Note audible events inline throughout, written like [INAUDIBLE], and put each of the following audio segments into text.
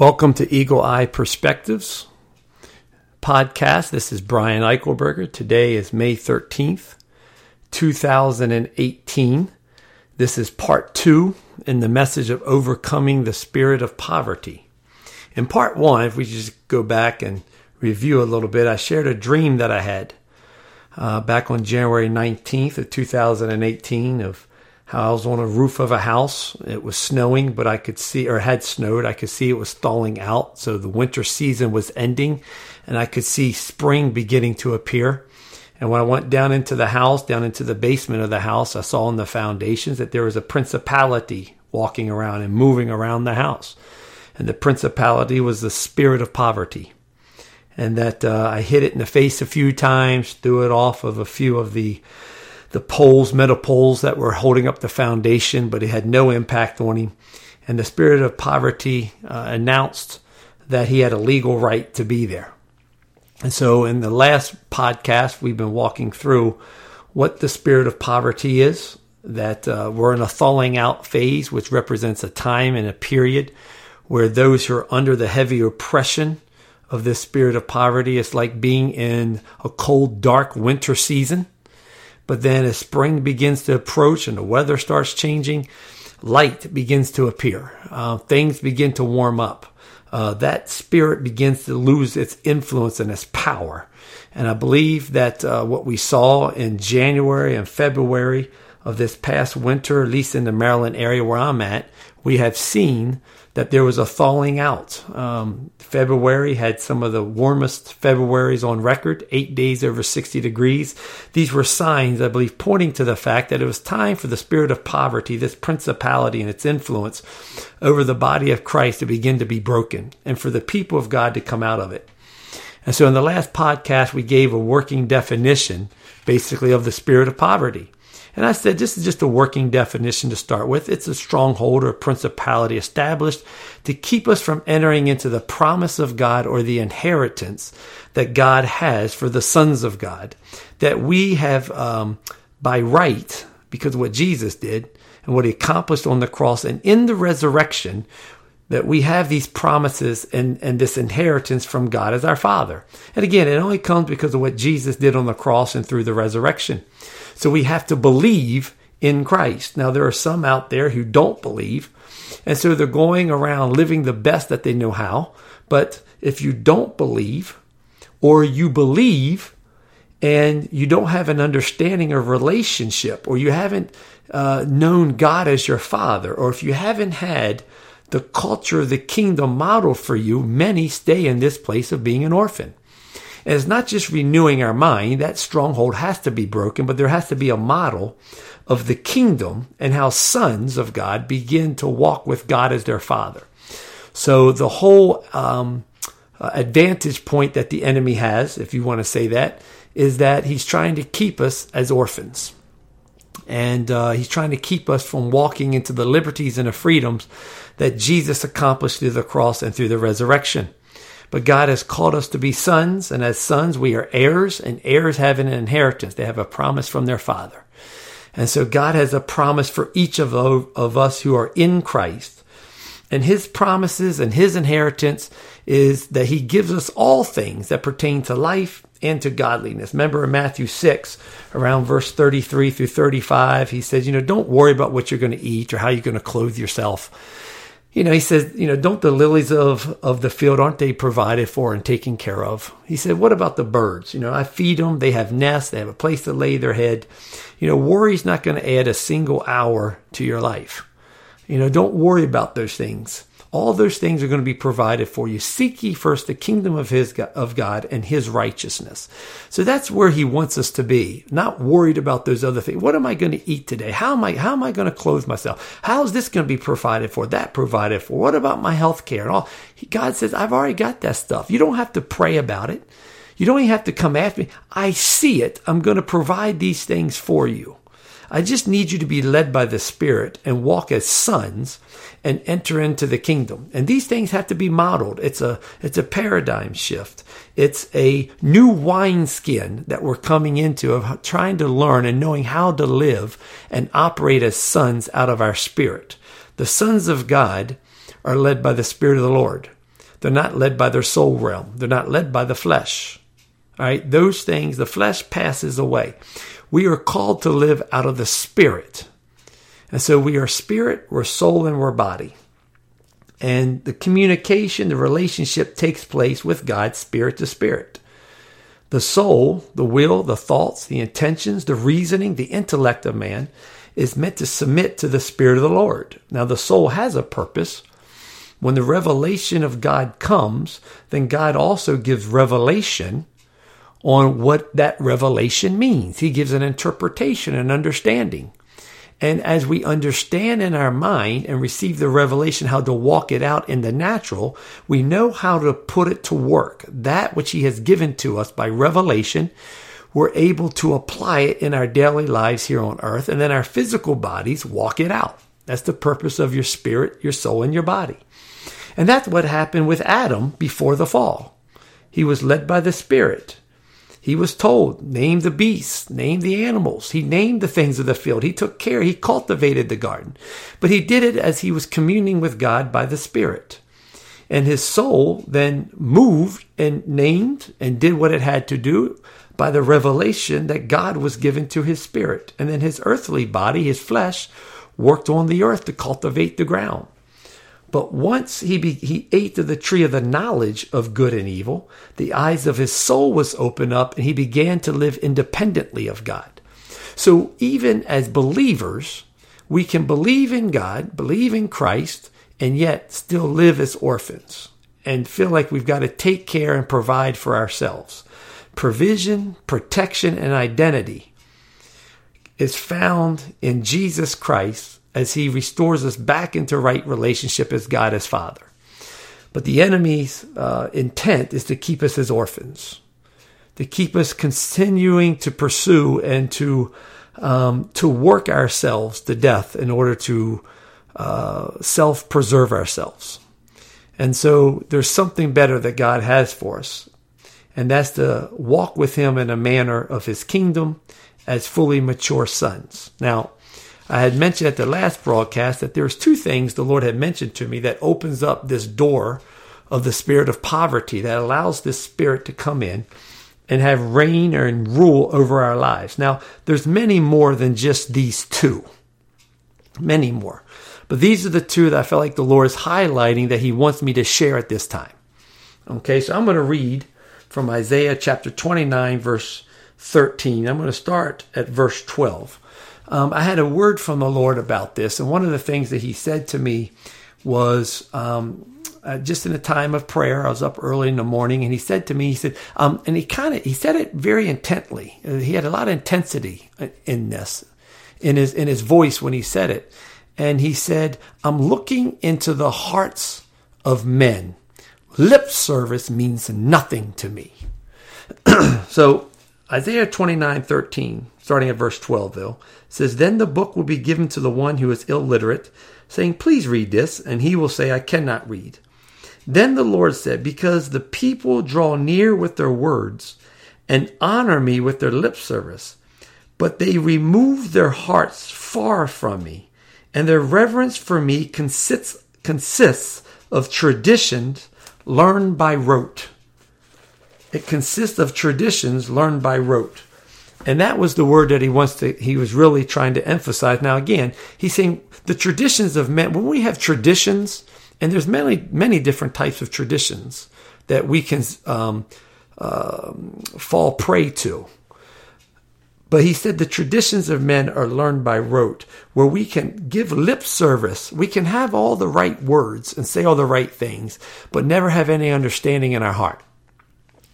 Welcome to Eagle Eye Perspectives podcast. This is Brian Eichelberger. Today is May 13th, 2018. This is part two in the message of overcoming the spirit of poverty. In part one, if we just go back and review a little bit, I shared a dream that I had uh, back on January 19th of 2018 of I was on a roof of a house. It was snowing, but I could see, or had snowed. I could see it was thawing out. So the winter season was ending and I could see spring beginning to appear. And when I went down into the house, down into the basement of the house, I saw in the foundations that there was a principality walking around and moving around the house. And the principality was the spirit of poverty. And that uh, I hit it in the face a few times, threw it off of a few of the the poles, metal poles that were holding up the foundation, but it had no impact on him. And the spirit of poverty uh, announced that he had a legal right to be there. And so, in the last podcast, we've been walking through what the spirit of poverty is, that uh, we're in a thawing out phase, which represents a time and a period where those who are under the heavy oppression of this spirit of poverty, it's like being in a cold, dark winter season but then as spring begins to approach and the weather starts changing, light begins to appear. Uh, things begin to warm up. Uh, that spirit begins to lose its influence and its power. And I believe that uh, what we saw in January and February of this past winter, at least in the Maryland area where I'm at, we have seen that there was a thawing out. Um, February had some of the warmest Februarys on record, eight days over 60 degrees. These were signs, I believe, pointing to the fact that it was time for the spirit of poverty, this principality and its influence over the body of Christ to begin to be broken and for the people of God to come out of it. And so in the last podcast, we gave a working definition basically of the spirit of poverty. And I said, this is just a working definition to start with. It's a stronghold or principality established to keep us from entering into the promise of God or the inheritance that God has for the sons of God. That we have, um, by right, because of what Jesus did and what he accomplished on the cross and in the resurrection, that we have these promises and, and this inheritance from God as our Father. And again, it only comes because of what Jesus did on the cross and through the resurrection. So we have to believe in Christ. Now, there are some out there who don't believe, and so they're going around living the best that they know how. But if you don't believe, or you believe, and you don't have an understanding of relationship, or you haven't uh, known God as your Father, or if you haven't had the culture of the kingdom model for you, many stay in this place of being an orphan. And it's not just renewing our mind, that stronghold has to be broken, but there has to be a model of the kingdom and how sons of God begin to walk with God as their father. So the whole um, uh, advantage point that the enemy has, if you want to say that, is that he's trying to keep us as orphans. And uh, he's trying to keep us from walking into the liberties and the freedoms that Jesus accomplished through the cross and through the resurrection. But God has called us to be sons, and as sons, we are heirs, and heirs have an inheritance. They have a promise from their Father. And so God has a promise for each of, of us who are in Christ. And his promises and his inheritance is that he gives us all things that pertain to life and to godliness. Remember in Matthew 6, around verse 33 through 35, he says, you know, don't worry about what you're going to eat or how you're going to clothe yourself you know, he says, you know, don't the lilies of, of the field, aren't they provided for and taken care of? He said, what about the birds? You know, I feed them. They have nests. They have a place to lay their head. You know, worry's not going to add a single hour to your life. You know, don't worry about those things. All those things are going to be provided for you. Seek ye first the kingdom of his of God and his righteousness. So that's where he wants us to be. Not worried about those other things. What am I going to eat today? How am I how am I going to clothe myself? How is this going to be provided for? That provided for. What about my health care and all? God says, I've already got that stuff. You don't have to pray about it. You don't even have to come after me. I see it. I'm going to provide these things for you. I just need you to be led by the Spirit and walk as sons and enter into the kingdom. And these things have to be modeled. It's a it's a paradigm shift. It's a new wineskin that we're coming into of trying to learn and knowing how to live and operate as sons out of our spirit. The sons of God are led by the Spirit of the Lord. They're not led by their soul realm. They're not led by the flesh. All right. Those things, the flesh passes away. We are called to live out of the spirit. And so we are spirit, we're soul, and we're body. And the communication, the relationship takes place with God, spirit to spirit. The soul, the will, the thoughts, the intentions, the reasoning, the intellect of man is meant to submit to the Spirit of the Lord. Now, the soul has a purpose. When the revelation of God comes, then God also gives revelation on what that revelation means. He gives an interpretation and understanding. And as we understand in our mind and receive the revelation how to walk it out in the natural, we know how to put it to work. That which He has given to us by revelation, we're able to apply it in our daily lives here on earth. And then our physical bodies walk it out. That's the purpose of your spirit, your soul, and your body. And that's what happened with Adam before the fall. He was led by the Spirit. He was told, name the beasts, name the animals. He named the things of the field. He took care. He cultivated the garden. But he did it as he was communing with God by the Spirit. And his soul then moved and named and did what it had to do by the revelation that God was given to his spirit. And then his earthly body, his flesh, worked on the earth to cultivate the ground. But once he, be, he ate of the tree of the knowledge of good and evil, the eyes of his soul was opened up and he began to live independently of God. So even as believers, we can believe in God, believe in Christ, and yet still live as orphans and feel like we've got to take care and provide for ourselves. Provision, protection, and identity is found in Jesus Christ as he restores us back into right relationship as God as Father. But the enemy's uh, intent is to keep us as orphans, to keep us continuing to pursue and to um, to work ourselves to death in order to uh, self preserve ourselves. And so there's something better that God has for us, and that's to walk with Him in a manner of His kingdom as fully mature sons. Now, I had mentioned at the last broadcast that there's two things the Lord had mentioned to me that opens up this door of the spirit of poverty that allows this spirit to come in and have reign and rule over our lives. Now, there's many more than just these two. Many more. But these are the two that I felt like the Lord is highlighting that He wants me to share at this time. Okay, so I'm going to read from Isaiah chapter 29, verse 13. I'm going to start at verse 12. Um, I had a word from the Lord about this, and one of the things that He said to me was um, uh, just in a time of prayer. I was up early in the morning, and He said to me, He said, um, and He kind of He said it very intently. Uh, he had a lot of intensity in this, in his in his voice when He said it, and He said, "I'm looking into the hearts of men. Lip service means nothing to me." [CLEARS THROAT] so Isaiah 29, 13, starting at verse 12, though, says, Then the book will be given to the one who is illiterate, saying, Please read this, and he will say, I cannot read. Then the Lord said, Because the people draw near with their words and honor me with their lip service, but they remove their hearts far from me, and their reverence for me consists, consists of traditions learned by rote. It consists of traditions learned by rote. And that was the word that he wants to, he was really trying to emphasize. Now, again, he's saying the traditions of men, when we have traditions, and there's many, many different types of traditions that we can um, uh, fall prey to. But he said the traditions of men are learned by rote, where we can give lip service. We can have all the right words and say all the right things, but never have any understanding in our heart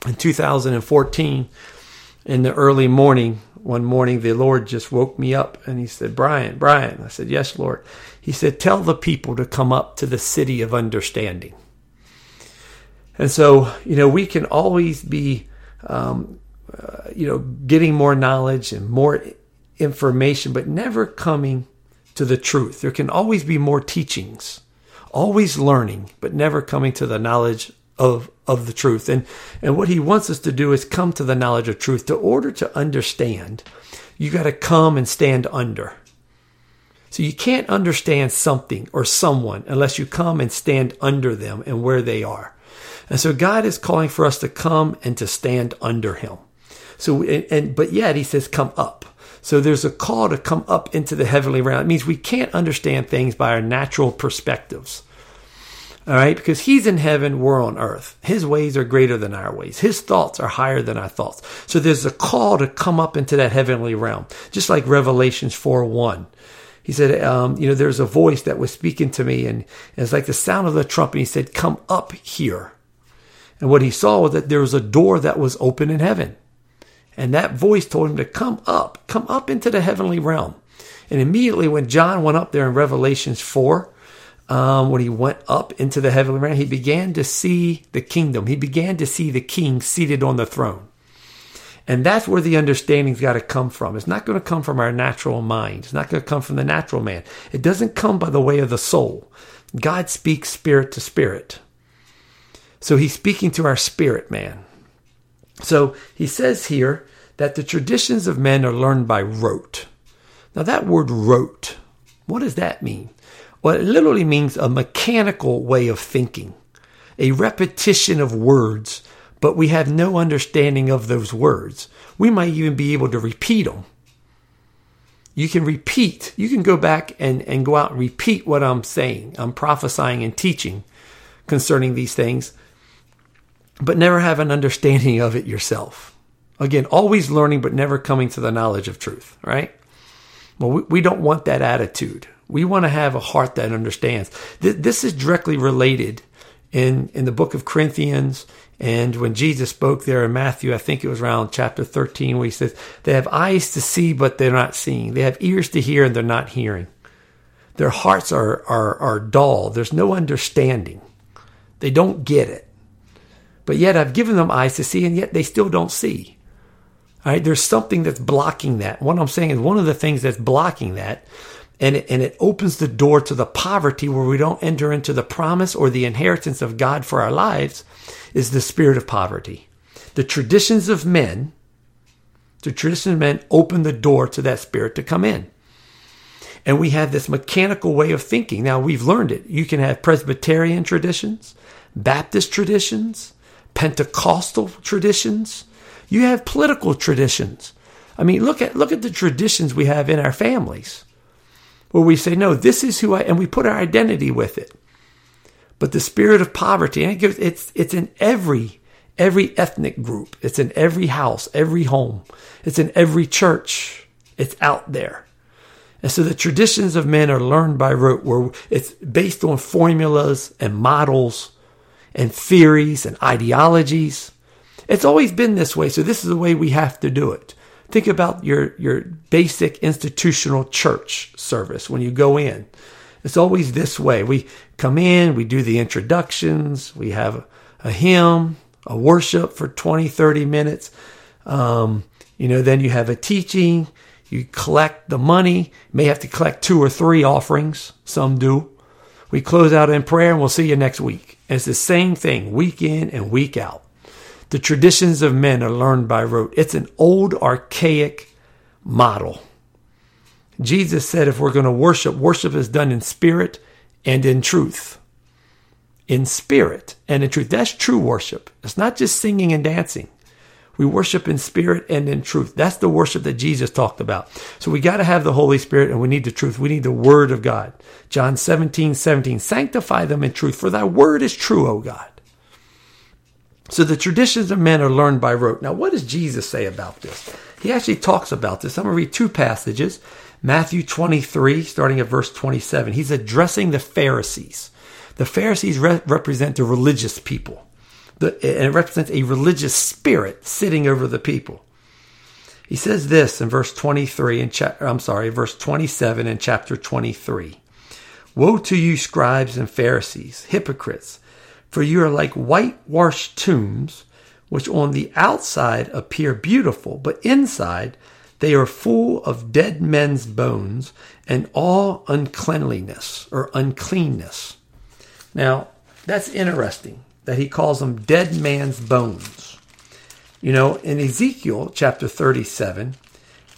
in 2014, in the early morning, one morning, the Lord just woke me up and He said, Brian, Brian. I said, Yes, Lord. He said, Tell the people to come up to the city of understanding. And so, you know, we can always be, um, uh, you know, getting more knowledge and more information, but never coming to the truth. There can always be more teachings, always learning, but never coming to the knowledge of of the truth. And and what he wants us to do is come to the knowledge of truth. To order to understand, you got to come and stand under. So you can't understand something or someone unless you come and stand under them and where they are. And so God is calling for us to come and to stand under him. So, and, and but yet he says, come up. So there's a call to come up into the heavenly realm. It means we can't understand things by our natural perspectives. All right, because he's in heaven, we're on earth. His ways are greater than our ways. His thoughts are higher than our thoughts. So there's a call to come up into that heavenly realm, just like Revelations 4 1. He said, um, you know, there's a voice that was speaking to me, and, and it's like the sound of the trumpet. He said, Come up here. And what he saw was that there was a door that was open in heaven. And that voice told him to come up, come up into the heavenly realm. And immediately when John went up there in Revelations 4, um, when he went up into the heavenly realm, he began to see the kingdom. He began to see the king seated on the throne. And that's where the understanding's got to come from. It's not going to come from our natural mind. It's not going to come from the natural man. It doesn't come by the way of the soul. God speaks spirit to spirit. So he's speaking to our spirit man. So he says here that the traditions of men are learned by rote. Now, that word rote, what does that mean? Well, it literally means a mechanical way of thinking, a repetition of words, but we have no understanding of those words. We might even be able to repeat them. You can repeat, you can go back and, and go out and repeat what I'm saying. I'm prophesying and teaching concerning these things, but never have an understanding of it yourself. Again, always learning, but never coming to the knowledge of truth, right? Well, we, we don't want that attitude. We want to have a heart that understands. This is directly related in, in the book of Corinthians and when Jesus spoke there in Matthew, I think it was around chapter 13, where he says, They have eyes to see, but they're not seeing. They have ears to hear, and they're not hearing. Their hearts are, are, are dull. There's no understanding. They don't get it. But yet I've given them eyes to see, and yet they still don't see. All right, there's something that's blocking that. What I'm saying is one of the things that's blocking that and it, and it opens the door to the poverty where we don't enter into the promise or the inheritance of God for our lives is the spirit of poverty. The traditions of men, the traditions of men open the door to that spirit to come in. And we have this mechanical way of thinking. Now we've learned it. You can have Presbyterian traditions, Baptist traditions, Pentecostal traditions. You have political traditions. I mean, look at look at the traditions we have in our families where we say, no, this is who I, and we put our identity with it. But the spirit of poverty, and it gives, it's, it's in every, every ethnic group. It's in every house, every home. It's in every church. It's out there. And so the traditions of men are learned by rote, where it's based on formulas and models and theories and ideologies. It's always been this way, so this is the way we have to do it. Think about your, your basic institutional church service when you go in. It's always this way. We come in, we do the introductions, we have a, hymn, a worship for 20, 30 minutes. Um, you know, then you have a teaching, you collect the money, you may have to collect two or three offerings, some do. We close out in prayer and we'll see you next week. And it's the same thing week in and week out. The traditions of men are learned by rote. It's an old, archaic model. Jesus said if we're going to worship, worship is done in spirit and in truth. In spirit and in truth. That's true worship. It's not just singing and dancing. We worship in spirit and in truth. That's the worship that Jesus talked about. So we got to have the Holy Spirit and we need the truth. We need the Word of God. John 17, 17. Sanctify them in truth, for thy word is true, O God. So the traditions of men are learned by rote. Now, what does Jesus say about this? He actually talks about this. I'm going to read two passages. Matthew 23, starting at verse 27. He's addressing the Pharisees. The Pharisees re- represent the religious people, the, and it represents a religious spirit sitting over the people. He says this in verse 23 and cha- I'm sorry, verse 27 in chapter 23. Woe to you, scribes and Pharisees, hypocrites! For you are like whitewashed tombs, which on the outside appear beautiful, but inside they are full of dead men's bones and all uncleanliness or uncleanness. Now, that's interesting that he calls them dead man's bones. You know, in Ezekiel chapter 37,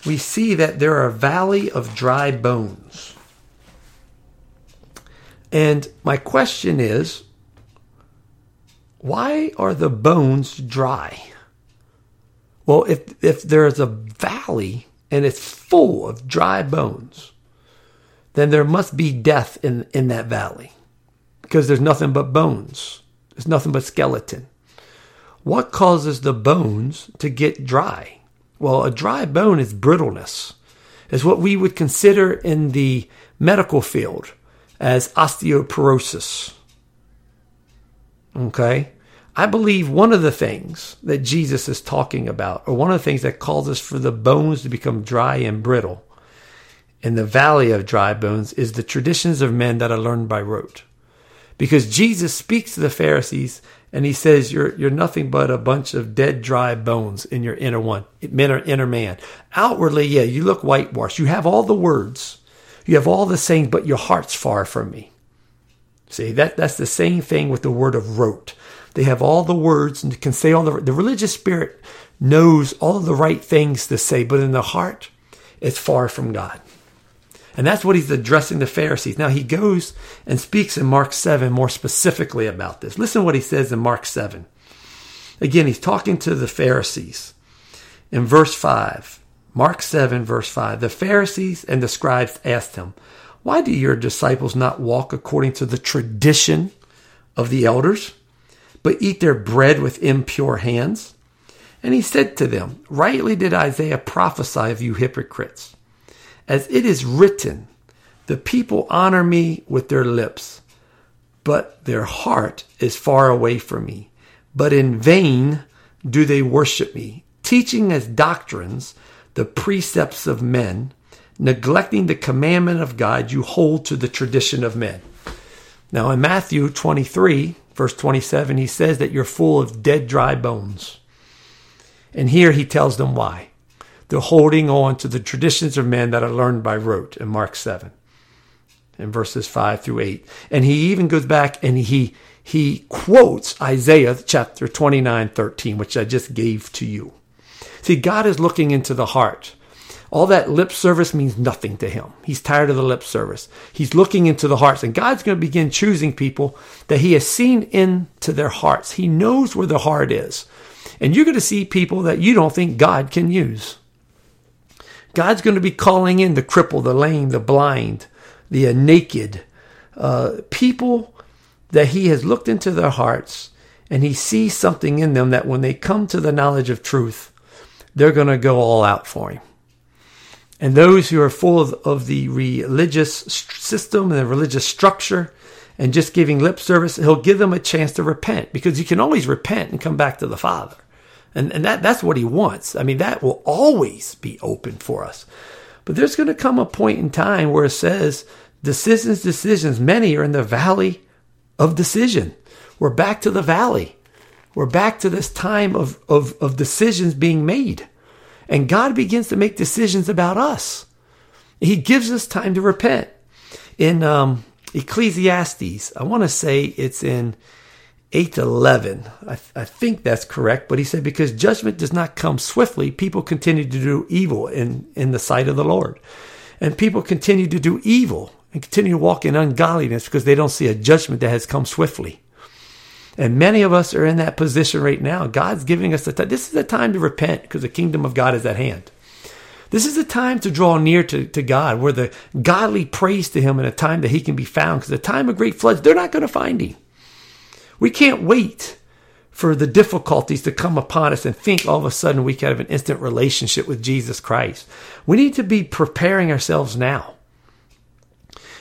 we see that there are a valley of dry bones. And my question is why are the bones dry? Well, if, if there's a valley and it's full of dry bones, then there must be death in, in that valley because there's nothing but bones. There's nothing but skeleton. What causes the bones to get dry? Well, a dry bone is brittleness. Is what we would consider in the medical field as osteoporosis. Okay? I believe one of the things that Jesus is talking about, or one of the things that causes for the bones to become dry and brittle in the valley of dry bones, is the traditions of men that are learned by rote. Because Jesus speaks to the Pharisees and he says, You're you're nothing but a bunch of dead, dry bones in your inner one, inner, inner man. Outwardly, yeah, you look whitewashed. You have all the words, you have all the sayings, but your heart's far from me. See, that, that's the same thing with the word of rote. They have all the words and can say all the the religious spirit knows all the right things to say, but in the heart, it's far from God. And that's what he's addressing the Pharisees. Now he goes and speaks in Mark 7 more specifically about this. Listen what he says in Mark 7. Again, he's talking to the Pharisees. In verse 5, Mark 7, verse 5, the Pharisees and the scribes asked him, Why do your disciples not walk according to the tradition of the elders, but eat their bread with impure hands? And he said to them, Rightly did Isaiah prophesy of you hypocrites. As it is written, the people honor me with their lips, but their heart is far away from me. But in vain do they worship me, teaching as doctrines the precepts of men, neglecting the commandment of God, you hold to the tradition of men. Now, in Matthew 23, verse 27, he says that you're full of dead, dry bones. And here he tells them why. They're holding on to the traditions of men that are learned by rote in Mark 7 in verses 5 through 8. And he even goes back and he he quotes Isaiah chapter 29, 13, which I just gave to you. See, God is looking into the heart. All that lip service means nothing to him. He's tired of the lip service. He's looking into the hearts, and God's going to begin choosing people that He has seen into their hearts. He knows where the heart is. And you're going to see people that you don't think God can use. God's going to be calling in the crippled, the lame, the blind, the naked, uh, people that He has looked into their hearts and He sees something in them that when they come to the knowledge of truth, they're going to go all out for Him. And those who are full of, of the religious system and the religious structure and just giving lip service, He'll give them a chance to repent because you can always repent and come back to the Father. And, and that, that's what he wants. I mean, that will always be open for us. But there's going to come a point in time where it says, decisions, decisions, many are in the valley of decision. We're back to the valley. We're back to this time of, of, of decisions being made. And God begins to make decisions about us. He gives us time to repent. In um, Ecclesiastes, I want to say it's in 8 to 11. I, th- I, think that's correct. But he said, because judgment does not come swiftly, people continue to do evil in, in the sight of the Lord. And people continue to do evil and continue to walk in ungodliness because they don't see a judgment that has come swiftly. And many of us are in that position right now. God's giving us the time. This is the time to repent because the kingdom of God is at hand. This is the time to draw near to, to God, where the godly prays to Him in a time that He can be found. Because the time of great floods, they're not going to find Him. We can't wait for the difficulties to come upon us and think all of a sudden we can have an instant relationship with Jesus Christ. We need to be preparing ourselves now.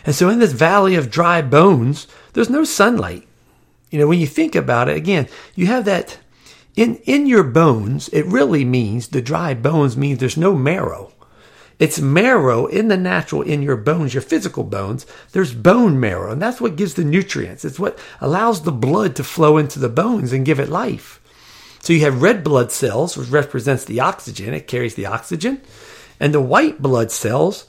And so in this valley of dry bones, there's no sunlight. You know, when you think about it, again, you have that in, in your bones, it really means the dry bones means there's no marrow. It's marrow in the natural in your bones, your physical bones. There's bone marrow, and that's what gives the nutrients. It's what allows the blood to flow into the bones and give it life. So you have red blood cells, which represents the oxygen. It carries the oxygen, and the white blood cells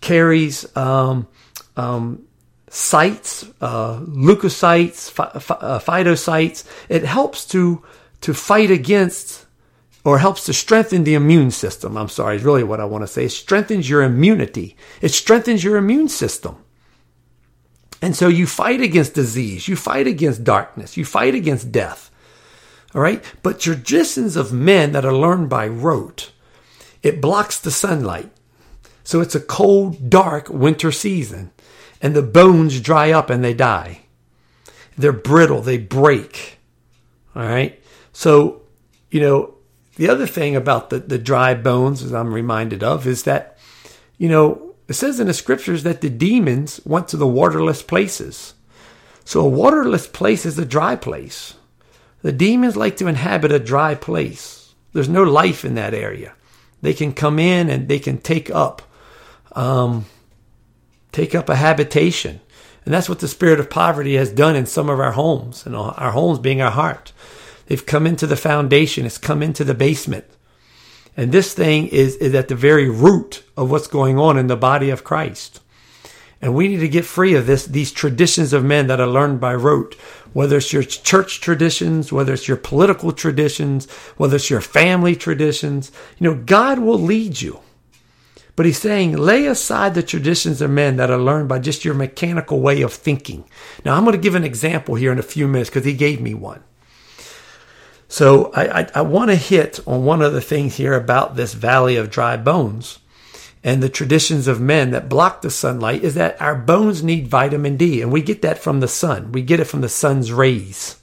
carries um, um, sites, uh, leukocytes, phy- uh, phytocytes. It helps to to fight against or helps to strengthen the immune system. I'm sorry, is really what I want to say. It strengthens your immunity. It strengthens your immune system. And so you fight against disease, you fight against darkness, you fight against death. All right. But traditions of men that are learned by rote, it blocks the sunlight. So it's a cold, dark winter season and the bones dry up and they die. They're brittle, they break. All right. So, you know, the other thing about the, the dry bones, as I'm reminded of, is that, you know, it says in the scriptures that the demons went to the waterless places. So a waterless place is a dry place. The demons like to inhabit a dry place. There's no life in that area. They can come in and they can take up, um, take up a habitation. And that's what the spirit of poverty has done in some of our homes, and our homes being our heart. They've come into the foundation, it's come into the basement. And this thing is, is at the very root of what's going on in the body of Christ. And we need to get free of this, these traditions of men that are learned by rote, whether it's your church traditions, whether it's your political traditions, whether it's your family traditions. You know, God will lead you. But he's saying, lay aside the traditions of men that are learned by just your mechanical way of thinking. Now, I'm going to give an example here in a few minutes because he gave me one. So I, I, I want to hit on one of the things here about this valley of dry bones and the traditions of men that block the sunlight is that our bones need vitamin D, and we get that from the sun. We get it from the sun's rays.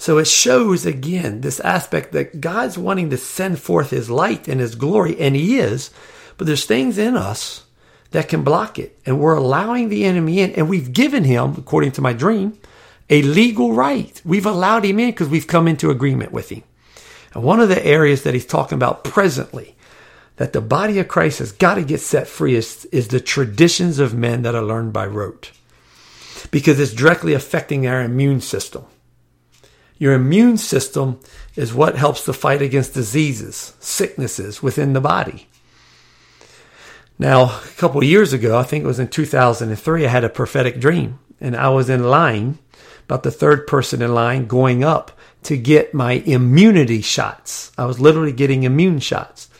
So it shows again this aspect that God's wanting to send forth his light and his glory, and he is, but there's things in us that can block it. And we're allowing the enemy in, and we've given him, according to my dream, a legal right. We've allowed him in because we've come into agreement with him. And one of the areas that he's talking about presently that the body of Christ has got to get set free is, is the traditions of men that are learned by rote because it's directly affecting our immune system. Your immune system is what helps to fight against diseases, sicknesses within the body. Now, a couple years ago, I think it was in 2003, I had a prophetic dream and I was in line, about the third person in line going up to get my immunity shots. I was literally getting immune shots.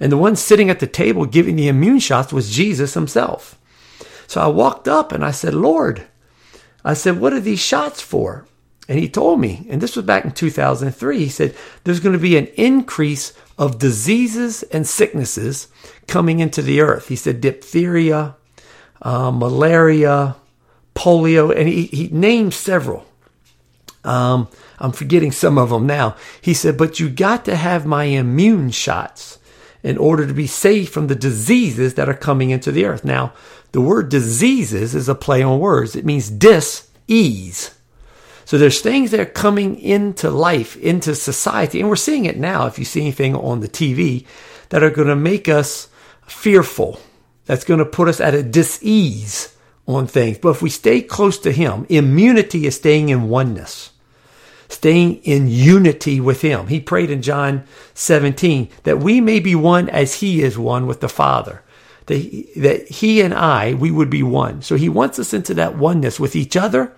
And the one sitting at the table giving the immune shots was Jesus himself. So I walked up and I said, Lord, I said, what are these shots for? And he told me, and this was back in 2003, he said, there's going to be an increase of diseases and sicknesses coming into the earth. He said diphtheria, uh, malaria, polio, and he, he named several. Um, I'm forgetting some of them now. He said, but you got to have my immune shots in order to be safe from the diseases that are coming into the earth. Now, the word diseases is a play on words. It means dis ease. So there's things that are coming into life, into society, and we're seeing it now. If you see anything on the TV, that are going to make us fearful. That's going to put us at a dis-ease on things. But if we stay close to Him, immunity is staying in oneness staying in unity with Him. He prayed in John 17 that we may be one as He is one with the Father. That he, that he and I, we would be one. So He wants us into that oneness with each other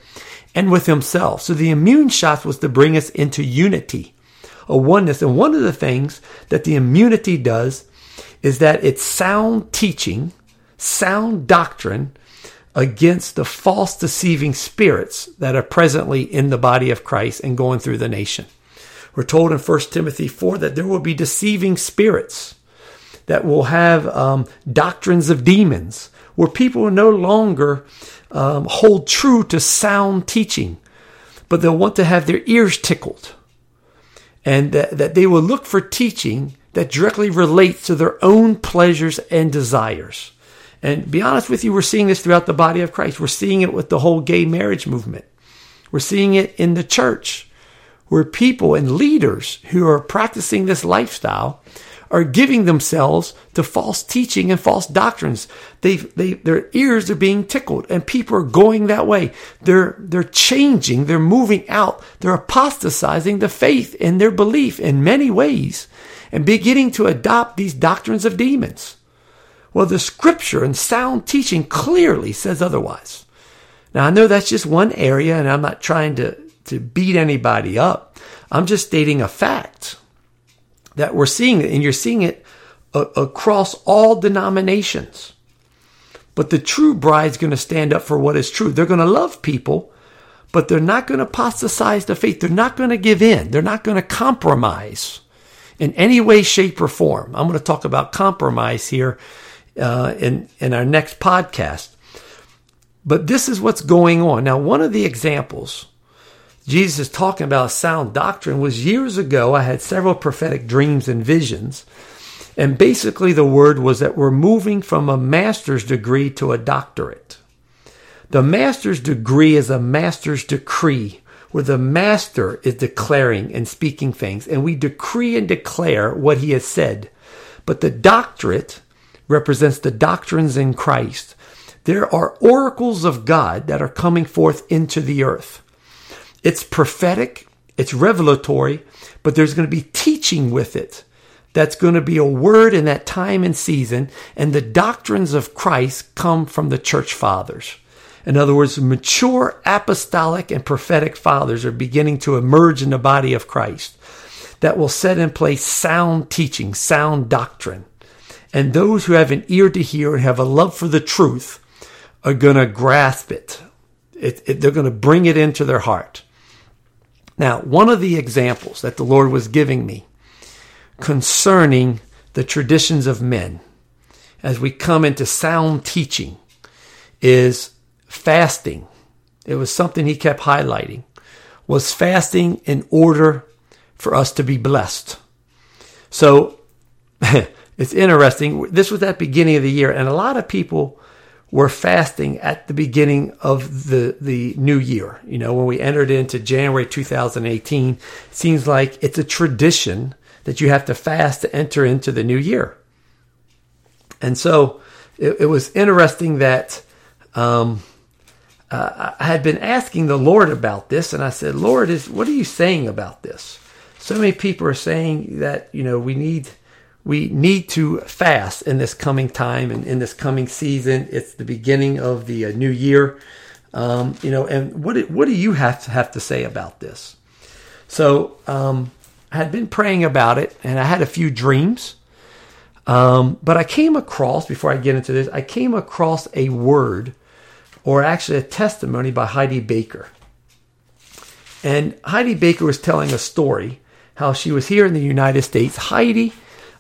and with Himself. So the immune shots was to bring us into unity, a oneness. And one of the things that the immunity does is that it's sound teaching, sound doctrine against the false deceiving spirits that are presently in the body of Christ and going through the nation. We're told in 1 Timothy 4 that there will be deceiving spirits that will have um, doctrines of demons, where people are no longer um, hold true to sound teaching, but they'll want to have their ears tickled. And that, that they will look for teaching that directly relates to their own pleasures and desires. And be honest with you, we're seeing this throughout the body of Christ. We're seeing it with the whole gay marriage movement. We're seeing it in the church where people and leaders who are practicing this lifestyle are giving themselves to false teaching and false doctrines. They, they, their ears are being tickled and people are going that way. They're, they're changing. They're moving out. They're apostatizing the faith in their belief in many ways and beginning to adopt these doctrines of demons. Well, the scripture and sound teaching clearly says otherwise. Now, I know that's just one area, and I'm not trying to, to beat anybody up. I'm just stating a fact that we're seeing it, and you're seeing it a- across all denominations. But the true bride's going to stand up for what is true. They're going to love people, but they're not going to apostatize the faith. They're not going to give in. They're not going to compromise in any way, shape, or form. I'm going to talk about compromise here uh, in in our next podcast. But this is what's going on now. One of the examples Jesus talking about sound doctrine was years ago. I had several prophetic dreams and visions. And basically, the word was that we're moving from a master's degree to a doctorate. The master's degree is a master's decree, where the master is declaring and speaking things, and we decree and declare what he has said. But the doctorate represents the doctrines in Christ. There are oracles of God that are coming forth into the earth. It's prophetic, it's revelatory, but there's going to be teaching with it. That's going to be a word in that time and season, and the doctrines of Christ come from the church fathers. In other words, mature apostolic and prophetic fathers are beginning to emerge in the body of Christ that will set in place sound teaching, sound doctrine. And those who have an ear to hear and have a love for the truth are going to grasp it. it, it they're going to bring it into their heart. Now, one of the examples that the Lord was giving me concerning the traditions of men as we come into sound teaching is fasting. It was something he kept highlighting. Was fasting in order for us to be blessed. So [LAUGHS] it's interesting. This was at beginning of the year, and a lot of people were fasting at the beginning of the, the new year. You know, when we entered into January 2018, it seems like it's a tradition that you have to fast to enter into the new year. And so it, it was interesting that um, uh, I had been asking the Lord about this, and I said, Lord, is what are you saying about this? So many people are saying that, you know, we need – we need to fast in this coming time and in this coming season. It's the beginning of the uh, new year, um, you know. And what what do you have to have to say about this? So um, I had been praying about it, and I had a few dreams. Um, but I came across before I get into this, I came across a word, or actually a testimony by Heidi Baker. And Heidi Baker was telling a story how she was here in the United States. Heidi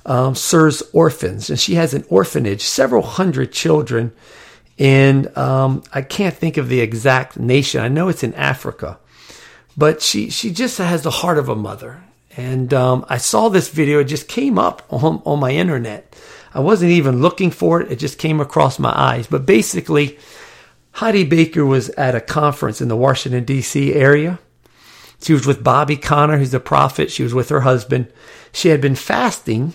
um, serves orphans, and she has an orphanage, several hundred children. And um, I can't think of the exact nation. I know it's in Africa, but she she just has the heart of a mother. And um, I saw this video; it just came up on, on my internet. I wasn't even looking for it; it just came across my eyes. But basically, Heidi Baker was at a conference in the Washington D.C. area. She was with Bobby Conner, who's a prophet. She was with her husband. She had been fasting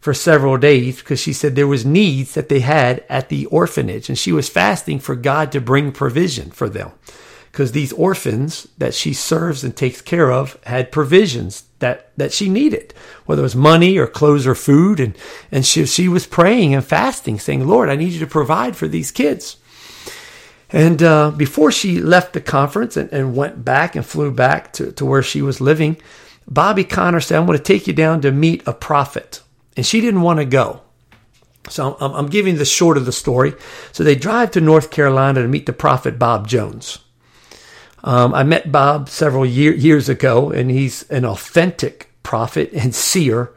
for several days because she said there was needs that they had at the orphanage and she was fasting for God to bring provision for them because these orphans that she serves and takes care of had provisions that, that she needed, whether it was money or clothes or food. And, and she, she was praying and fasting saying, Lord, I need you to provide for these kids. And uh, before she left the conference and, and went back and flew back to, to where she was living, Bobby Conner said, I'm going to take you down to meet a prophet and she didn't want to go. So I'm, I'm giving the short of the story. So they drive to North Carolina to meet the prophet Bob Jones. Um, I met Bob several year, years ago, and he's an authentic prophet and seer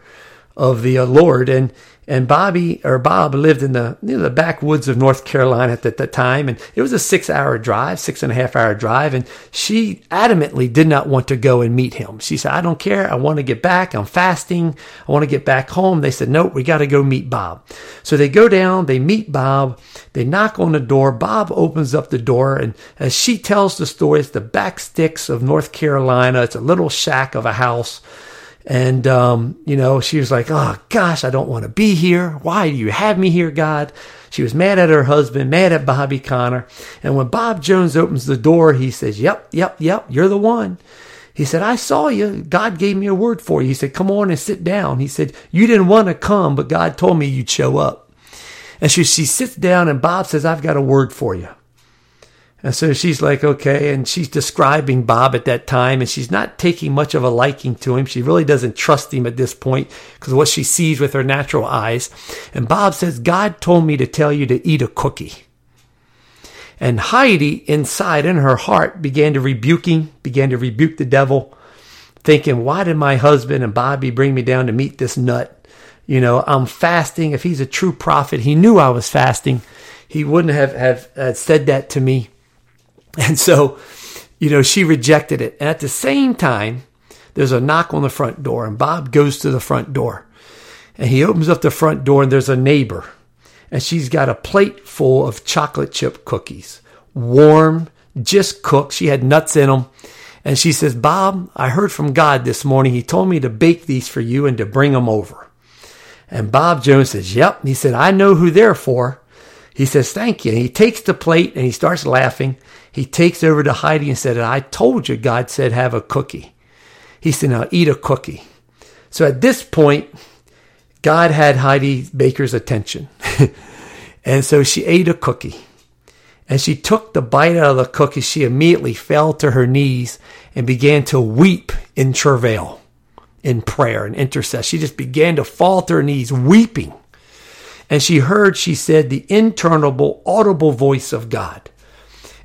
of the uh, Lord. And and Bobby or Bob lived in the you know, the backwoods of North Carolina at the time, and it was a six hour drive, six and a half hour drive, and she adamantly did not want to go and meet him. She said, "I don't care. I want to get back. I'm fasting. I want to get back home." They said, "Nope, we got to go meet Bob." So they go down, they meet Bob, they knock on the door. Bob opens up the door, and as she tells the story, it's the back sticks of North Carolina. It's a little shack of a house and, um, you know, she was like, oh gosh, I don't want to be here. Why do you have me here, God? She was mad at her husband, mad at Bobby Conner. And when Bob Jones opens the door, he says, yep, yep, yep, you're the one. He said, I saw you. God gave me a word for you. He said, come on and sit down. He said, you didn't want to come, but God told me you'd show up. And she, she sits down and Bob says, I've got a word for you. And so she's like, okay. And she's describing Bob at that time, and she's not taking much of a liking to him. She really doesn't trust him at this point because what she sees with her natural eyes. And Bob says, God told me to tell you to eat a cookie. And Heidi, inside in her heart, began to rebuke him, began to rebuke the devil, thinking, Why did my husband and Bobby bring me down to meet this nut? You know, I'm fasting. If he's a true prophet, he knew I was fasting. He wouldn't have, have uh, said that to me. [LAUGHS] And so, you know, she rejected it. And at the same time, there's a knock on the front door, and Bob goes to the front door. And he opens up the front door, and there's a neighbor. And she's got a plate full of chocolate chip cookies, warm, just cooked. She had nuts in them. And she says, Bob, I heard from God this morning. He told me to bake these for you and to bring them over. And Bob Jones says, Yep. He said, I know who they're for. He says, Thank you. And he takes the plate and he starts laughing. He takes over to Heidi and said, I told you God said have a cookie. He said, Now eat a cookie. So at this point, God had Heidi Baker's attention. [LAUGHS] and so she ate a cookie. And she took the bite out of the cookie. She immediately fell to her knees and began to weep in travail, in prayer and intercession. She just began to fall to her knees, weeping. And she heard, she said, the internal, audible voice of God.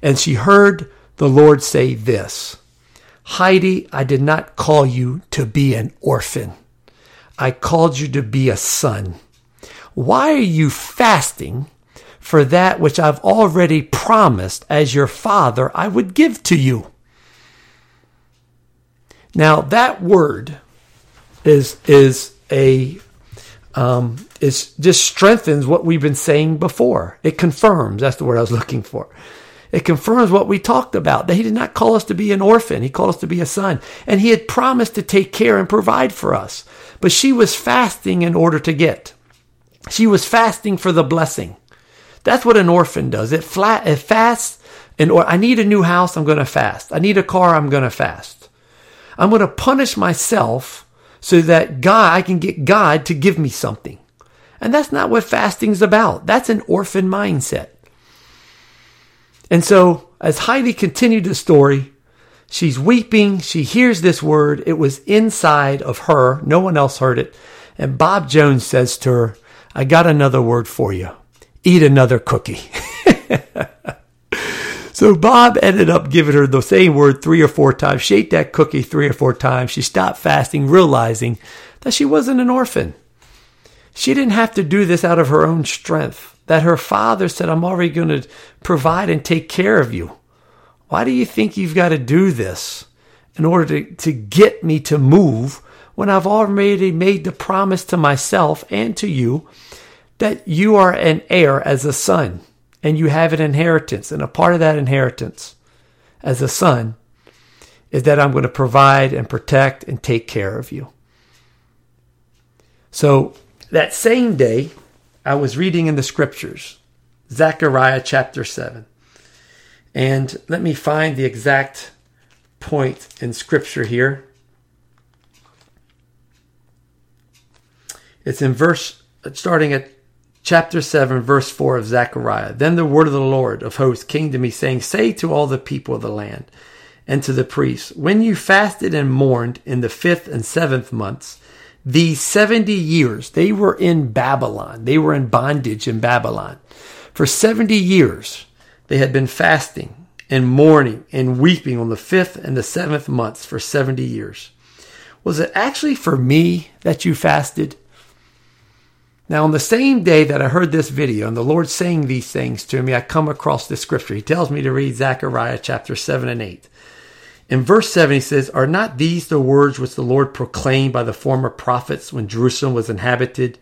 And she heard the Lord say this Heidi, I did not call you to be an orphan. I called you to be a son. Why are you fasting for that which I've already promised as your father I would give to you. Now that word is is a um, just strengthens what we've been saying before. It confirms. That's the word I was [LAUGHS] looking for. It confirms what we talked about. That he did not call us to be an orphan. He called us to be a son. And he had promised to take care and provide for us. But she was fasting in order to get. She was fasting for the blessing. That's what an orphan does. It flat it fasts and or I need a new house, I'm going to fast. I need a car, I'm going to fast. I'm going to punish myself so that God I can get God to give me something. And that's not what fasting's about. That's an orphan mindset. And so as Heidi continued the story, she's weeping, she hears this word. It was inside of her. No one else heard it. And Bob Jones says to her, I got another word for you eat another cookie. [LAUGHS] so Bob ended up giving her the same word three or four times. She ate that cookie three or four times. She stopped fasting, realizing that she wasn't an orphan. She didn't have to do this out of her own strength. That her father said, I'm already going to provide and take care of you. Why do you think you've got to do this in order to, to get me to move when I've already made the promise to myself and to you that you are an heir as a son and you have an inheritance. And a part of that inheritance as a son is that I'm going to provide and protect and take care of you. So that same day, I was reading in the scriptures, Zechariah chapter 7. And let me find the exact point in scripture here. It's in verse, starting at chapter 7, verse 4 of Zechariah. Then the word of the Lord of hosts came to me, saying, Say to all the people of the land and to the priests, When you fasted and mourned in the fifth and seventh months, these 70 years, they were in Babylon. They were in bondage in Babylon. For 70 years, they had been fasting and mourning and weeping on the fifth and the seventh months for 70 years. Was it actually for me that you fasted? Now, on the same day that I heard this video and the Lord saying these things to me, I come across this scripture. He tells me to read Zechariah chapter 7 and 8. In verse 7, he says, Are not these the words which the Lord proclaimed by the former prophets when Jerusalem was inhabited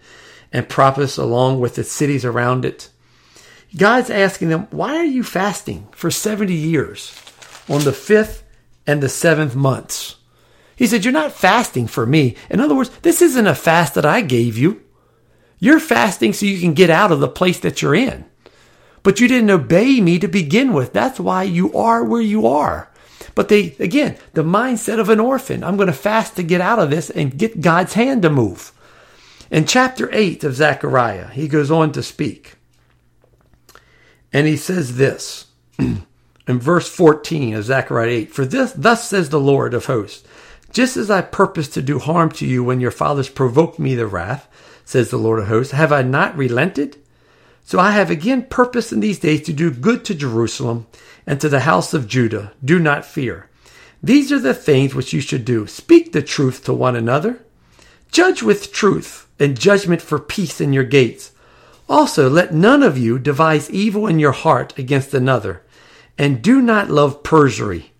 and prophets along with the cities around it? God's asking them, Why are you fasting for 70 years on the fifth and the seventh months? He said, You're not fasting for me. In other words, this isn't a fast that I gave you. You're fasting so you can get out of the place that you're in. But you didn't obey me to begin with. That's why you are where you are. But they, again, the mindset of an orphan. I'm going to fast to get out of this and get God's hand to move. In chapter 8 of Zechariah, he goes on to speak. And he says this [CLEARS THROAT] in verse 14 of Zechariah 8 For this, thus says the Lord of hosts, just as I purposed to do harm to you when your fathers provoked me to wrath, says the Lord of hosts. Have I not relented? So I have again purpose in these days to do good to Jerusalem and to the house of Judah. Do not fear. These are the things which you should do. Speak the truth to one another. Judge with truth and judgment for peace in your gates. Also, let none of you devise evil in your heart against another, and do not love perjury.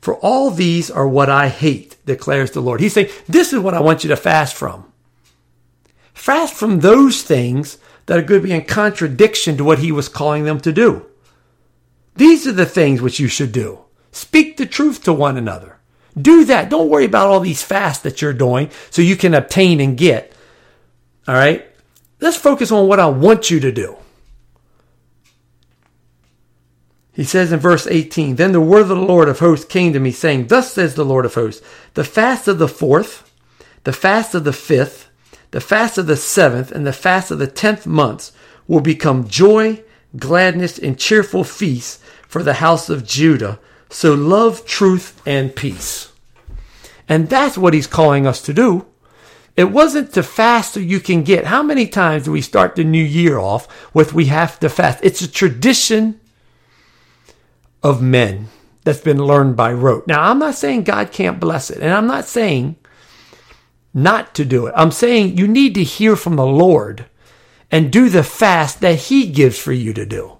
For all these are what I hate, declares the Lord. He's saying, This is what I want you to fast from. Fast from those things that are going to be in contradiction to what he was calling them to do. These are the things which you should do. Speak the truth to one another. Do that. Don't worry about all these fasts that you're doing so you can obtain and get. All right? Let's focus on what I want you to do. He says in verse 18, Then the word of the Lord of hosts came to me, saying, Thus says the Lord of hosts, the fast of the fourth, the fast of the fifth, the fast of the seventh, and the fast of the tenth months will become joy, gladness, and cheerful feasts for the house of Judah. So love, truth, and peace. And that's what he's calling us to do. It wasn't to fast so you can get. How many times do we start the new year off with we have to fast? It's a tradition of men that's been learned by rote. Now, I'm not saying God can't bless it, and I'm not saying not to do it. I'm saying you need to hear from the Lord and do the fast that He gives for you to do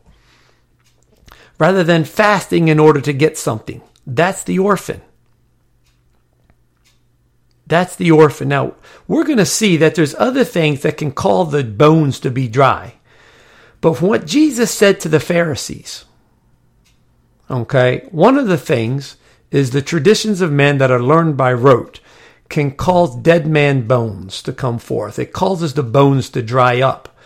rather than fasting in order to get something. That's the orphan. That's the orphan. Now, we're going to see that there's other things that can call the bones to be dry. But what Jesus said to the Pharisees, Okay. One of the things is the traditions of men that are learned by rote can cause dead man bones to come forth. It causes the bones to dry up.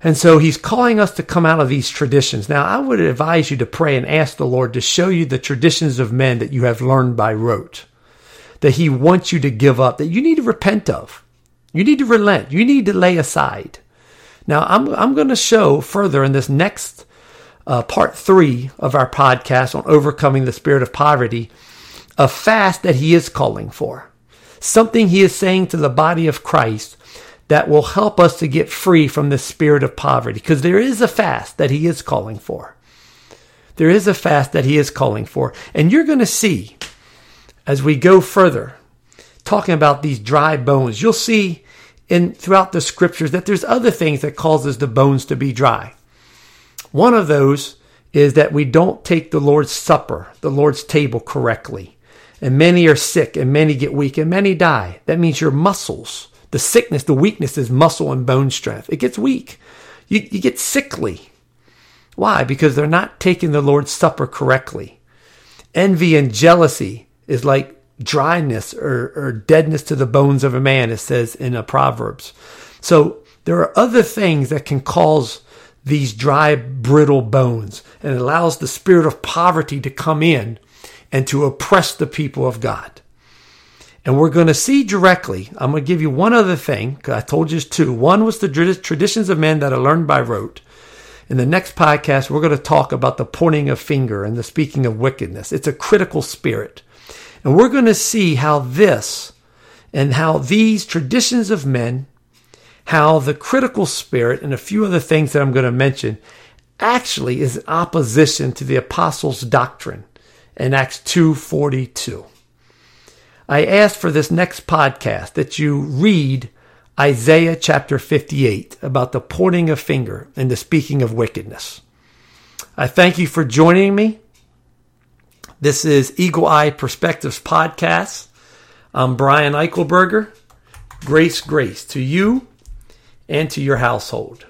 And so he's calling us to come out of these traditions. Now, I would advise you to pray and ask the Lord to show you the traditions of men that you have learned by rote, that he wants you to give up, that you need to repent of. You need to relent. You need to lay aside. Now, I'm, I'm going to show further in this next uh, part three of our podcast on overcoming the spirit of poverty, a fast that he is calling for. Something he is saying to the body of Christ that will help us to get free from the spirit of poverty. Because there is a fast that he is calling for. There is a fast that he is calling for. And you're going to see as we go further, talking about these dry bones, you'll see in throughout the scriptures that there's other things that causes the bones to be dry. One of those is that we don't take the Lord's Supper, the Lord's table correctly. And many are sick, and many get weak, and many die. That means your muscles, the sickness, the weakness is muscle and bone strength. It gets weak. You, you get sickly. Why? Because they're not taking the Lord's Supper correctly. Envy and jealousy is like dryness or, or deadness to the bones of a man, it says in a Proverbs. So there are other things that can cause these dry, brittle bones and allows the spirit of poverty to come in and to oppress the people of God. And we're going to see directly. I'm going to give you one other thing. I told you two. One was the traditions of men that are learned by rote. In the next podcast, we're going to talk about the pointing of finger and the speaking of wickedness. It's a critical spirit. And we're going to see how this and how these traditions of men how the critical spirit and a few other things that I'm going to mention actually is opposition to the apostles' doctrine in Acts 2:42. I ask for this next podcast that you read Isaiah chapter 58 about the pointing of finger and the speaking of wickedness. I thank you for joining me. This is Eagle Eye Perspectives Podcast. I'm Brian Eichelberger. Grace, grace to you and to your household.